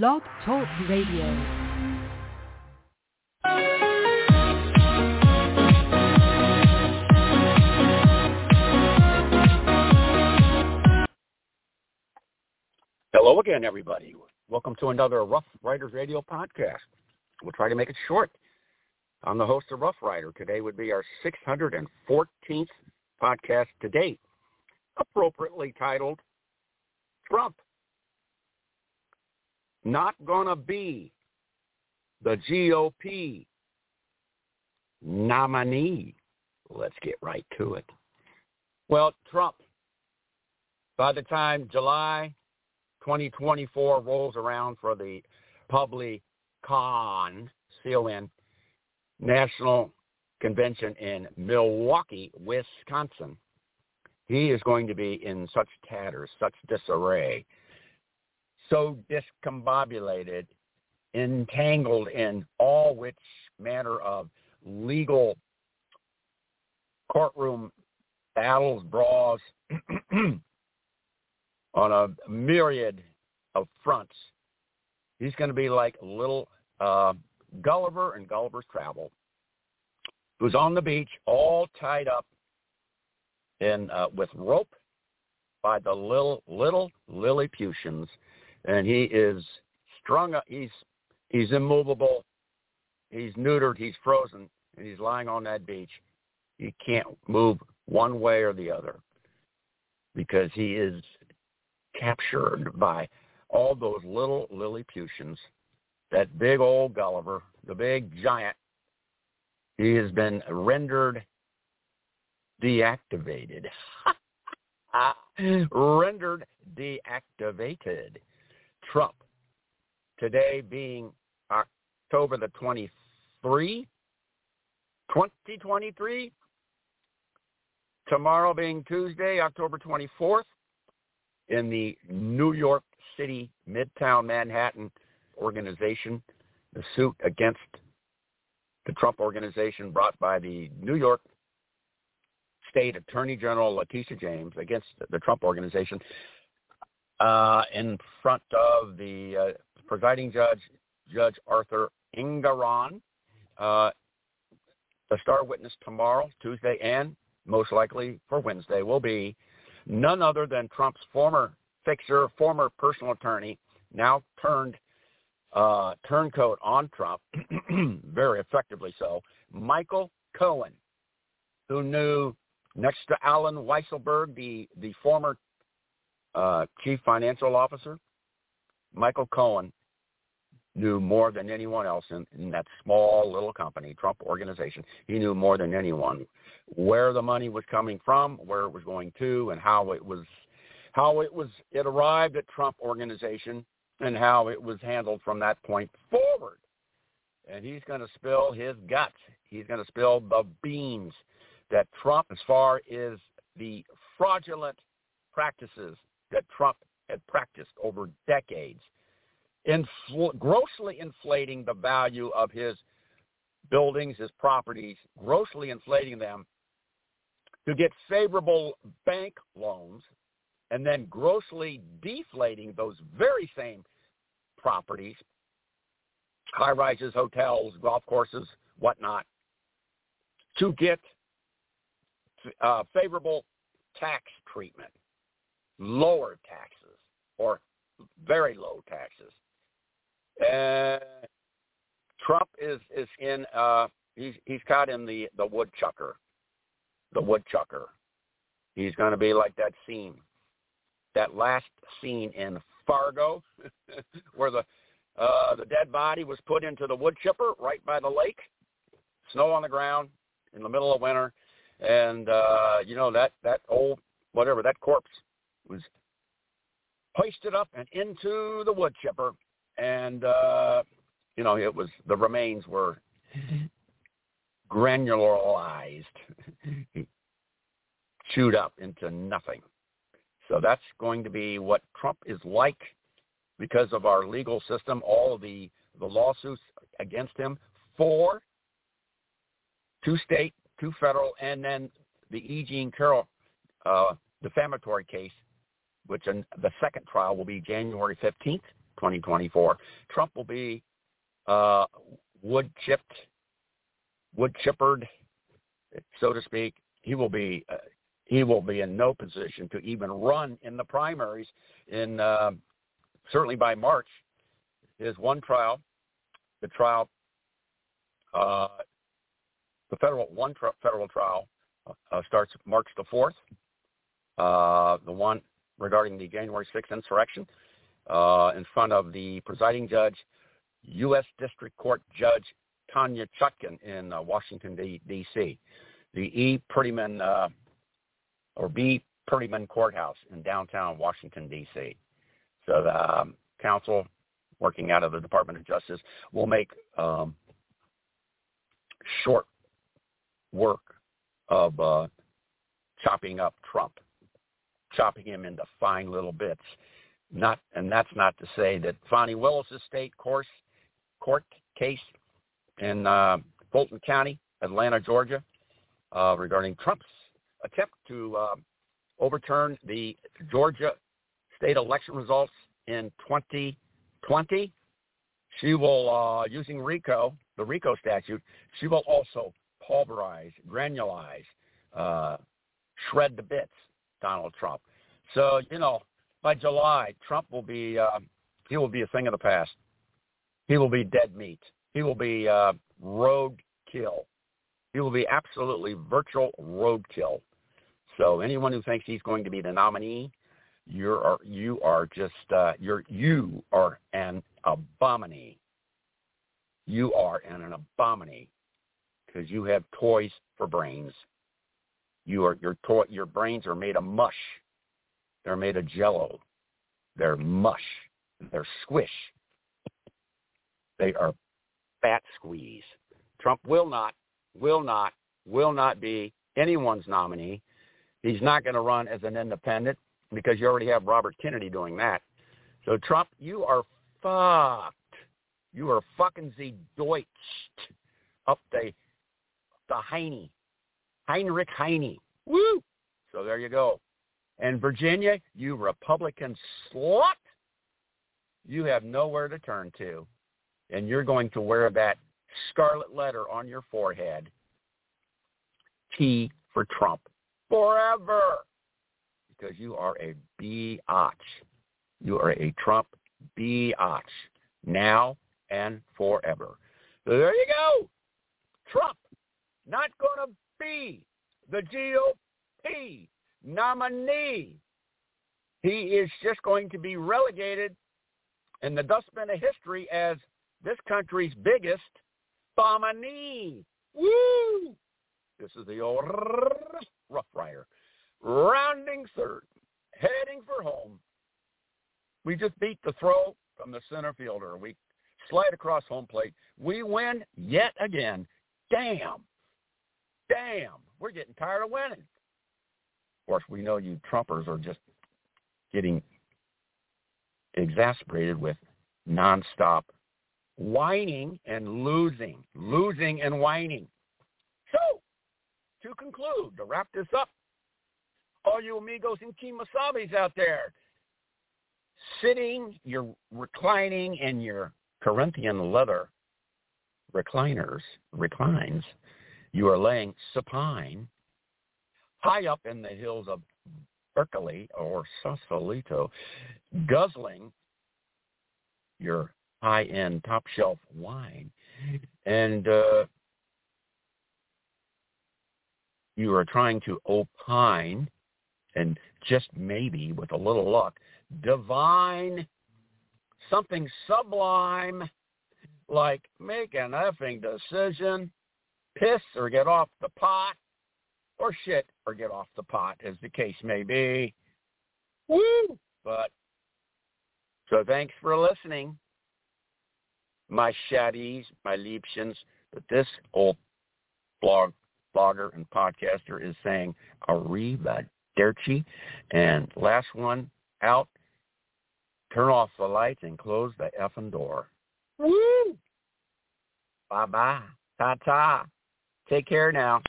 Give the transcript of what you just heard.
Blog Talk Radio. Hello again, everybody. Welcome to another Rough Riders Radio podcast. We'll try to make it short. I'm the host of Rough Rider. Today would be our 614th podcast to date, appropriately titled Trump. Not gonna be the GOP nominee. Let's get right to it. Well, Trump, by the time July 2024 rolls around for the public con, C-O-N, National Convention in Milwaukee, Wisconsin, he is going to be in such tatters, such disarray, so discombobulated, entangled in all which manner of legal courtroom battles, brawls, on a myriad of fronts. He's going to be like little uh, Gulliver and Gulliver's Travel, who's on the beach all tied up in uh, with rope by the little little Lilliputians, and he is strung up. He's he's immovable. He's neutered. He's frozen, and he's lying on that beach. He can't move one way or the other because he is captured by all those little Lilliputians, that big old Gulliver, the big giant. He has been rendered deactivated. rendered deactivated. Trump, today being October the 23, 2023, tomorrow being Tuesday, October 24th, in the New York City Midtown Manhattan organization, the suit against the Trump organization brought by the New York State Attorney General Letitia James against the Trump organization uh, in front of the uh, presiding judge, Judge Arthur Engoron. Uh, the star witness tomorrow, Tuesday, and most likely for Wednesday will be none other than Trump's former fixer, former personal attorney, now turned uh, turncoat on Trump, very effectively so, Michael Cohen, who knew next to Allen Weisselberg, the, the former uh, chief financial officer, Michael Cohen knew more than anyone else in, in that small little company, Trump organization. He knew more than anyone where the money was coming from, where it was going to, and how it was how it was it arrived at Trump organization and how it was handled from that point forward. And he's going to spill his guts. He's going to spill the beans that Trump, as far as the fraudulent practices that Trump had practiced over decades, infl- grossly inflating the value of his buildings, his properties, grossly inflating them to get favorable bank loans and then grossly deflating those very same properties, high rises, hotels, golf courses, whatnot, to get uh, favorable tax treatment, lower taxes, or very low taxes. Uh, Trump is is in uh, he's he's caught in the the woodchucker the woodchucker. He's going to be like that scene, that last scene in Fargo, where the uh, the dead body was put into the wood chipper right by the lake, snow on the ground in the middle of winter, and uh, you know that that old whatever that corpse was hoisted up and into the wood chipper, and uh, you know it was the remains were granularized, chewed up into nothing. So that's going to be what Trump is like because of our legal system, all of the, the lawsuits against him, four, two state, two federal, and then the E. Jean Carroll uh, defamatory case, which in, the second trial will be January 15th 2024. Trump will be uh, wood chipped, wood chippered, so to speak. He will be uh, he will be in no position to even run in the primaries in uh, certainly by March. His one trial, the trial, uh, the federal one federal trial uh, starts March the fourth. Uh, the one regarding the January 6th insurrection uh, in front of the presiding judge, U.S. District Court Judge Tanya Chutkan in uh, Washington, D.C. The E. Prettyman uh, or B. Prettyman Courthouse in downtown Washington, D.C. So the um, council working out of the Department of Justice will make um, short work of uh, chopping up Trump, chopping him into fine little bits. Not, and that's not to say that Fani Willis' state course, court case in uh, Fulton County, Atlanta, Georgia, uh, regarding Trump's attempt to uh, overturn the Georgia state election results in 2020. She will, uh, using RICO, the RICO statute, she will also pulverize, granulize, uh, shred to bits Donald Trump. So, you know, by July, Trump will be, uh, he will be a thing of the past. He will be dead meat. He will be uh, roadkill. He will be absolutely virtual roadkill. So anyone who thinks he's going to be the nominee, you're you are just uh, you're you are an abominee. You are an, an abominee because you have toys for brains. You are your toy your brains are made of mush. They're made of jello. They're mush. They're squish. They are fat squeeze. Trump will not, will not, will not be anyone's nominee He's not going to run as an independent because you already have Robert Kennedy doing that. So Trump, you are fucked. You are fucking the Deutsch up the the Heine, Heinrich Heine. Woo! So there you go. And Virginia, you Republican slut, you have nowhere to turn to, and you're going to wear that scarlet letter on your forehead. T for Trump forever because you are a biatch. You are a Trump biatch now and forever. So there you go. Trump not going to be the GOP nominee. He is just going to be relegated in the dustbin of history as this country's biggest nominee. Woo! This is the old Rough Rider. Rounding third, heading for home. We just beat the throw from the center fielder. We slide across home plate. We win yet again. Damn. Damn. We're getting tired of winning. Of course, we know you Trumpers are just getting exasperated with nonstop whining and losing, losing and whining. So to conclude, to wrap this up, all you amigos and kimasabis out there, sitting, you're reclining in your Corinthian leather recliners, reclines, you are laying supine high up in the hills of Berkeley or Sausalito, guzzling your high-end top-shelf wine, and uh, you are trying to opine and just maybe with a little luck divine something sublime like make an effing decision piss or get off the pot or shit or get off the pot as the case may be woo but so thanks for listening my shaddies my liebchens but this old blog blogger and podcaster is saying arrivederci. And last one out, turn off the lights and close the effing door. Woo! Bye-bye. Ta-ta. Take care now.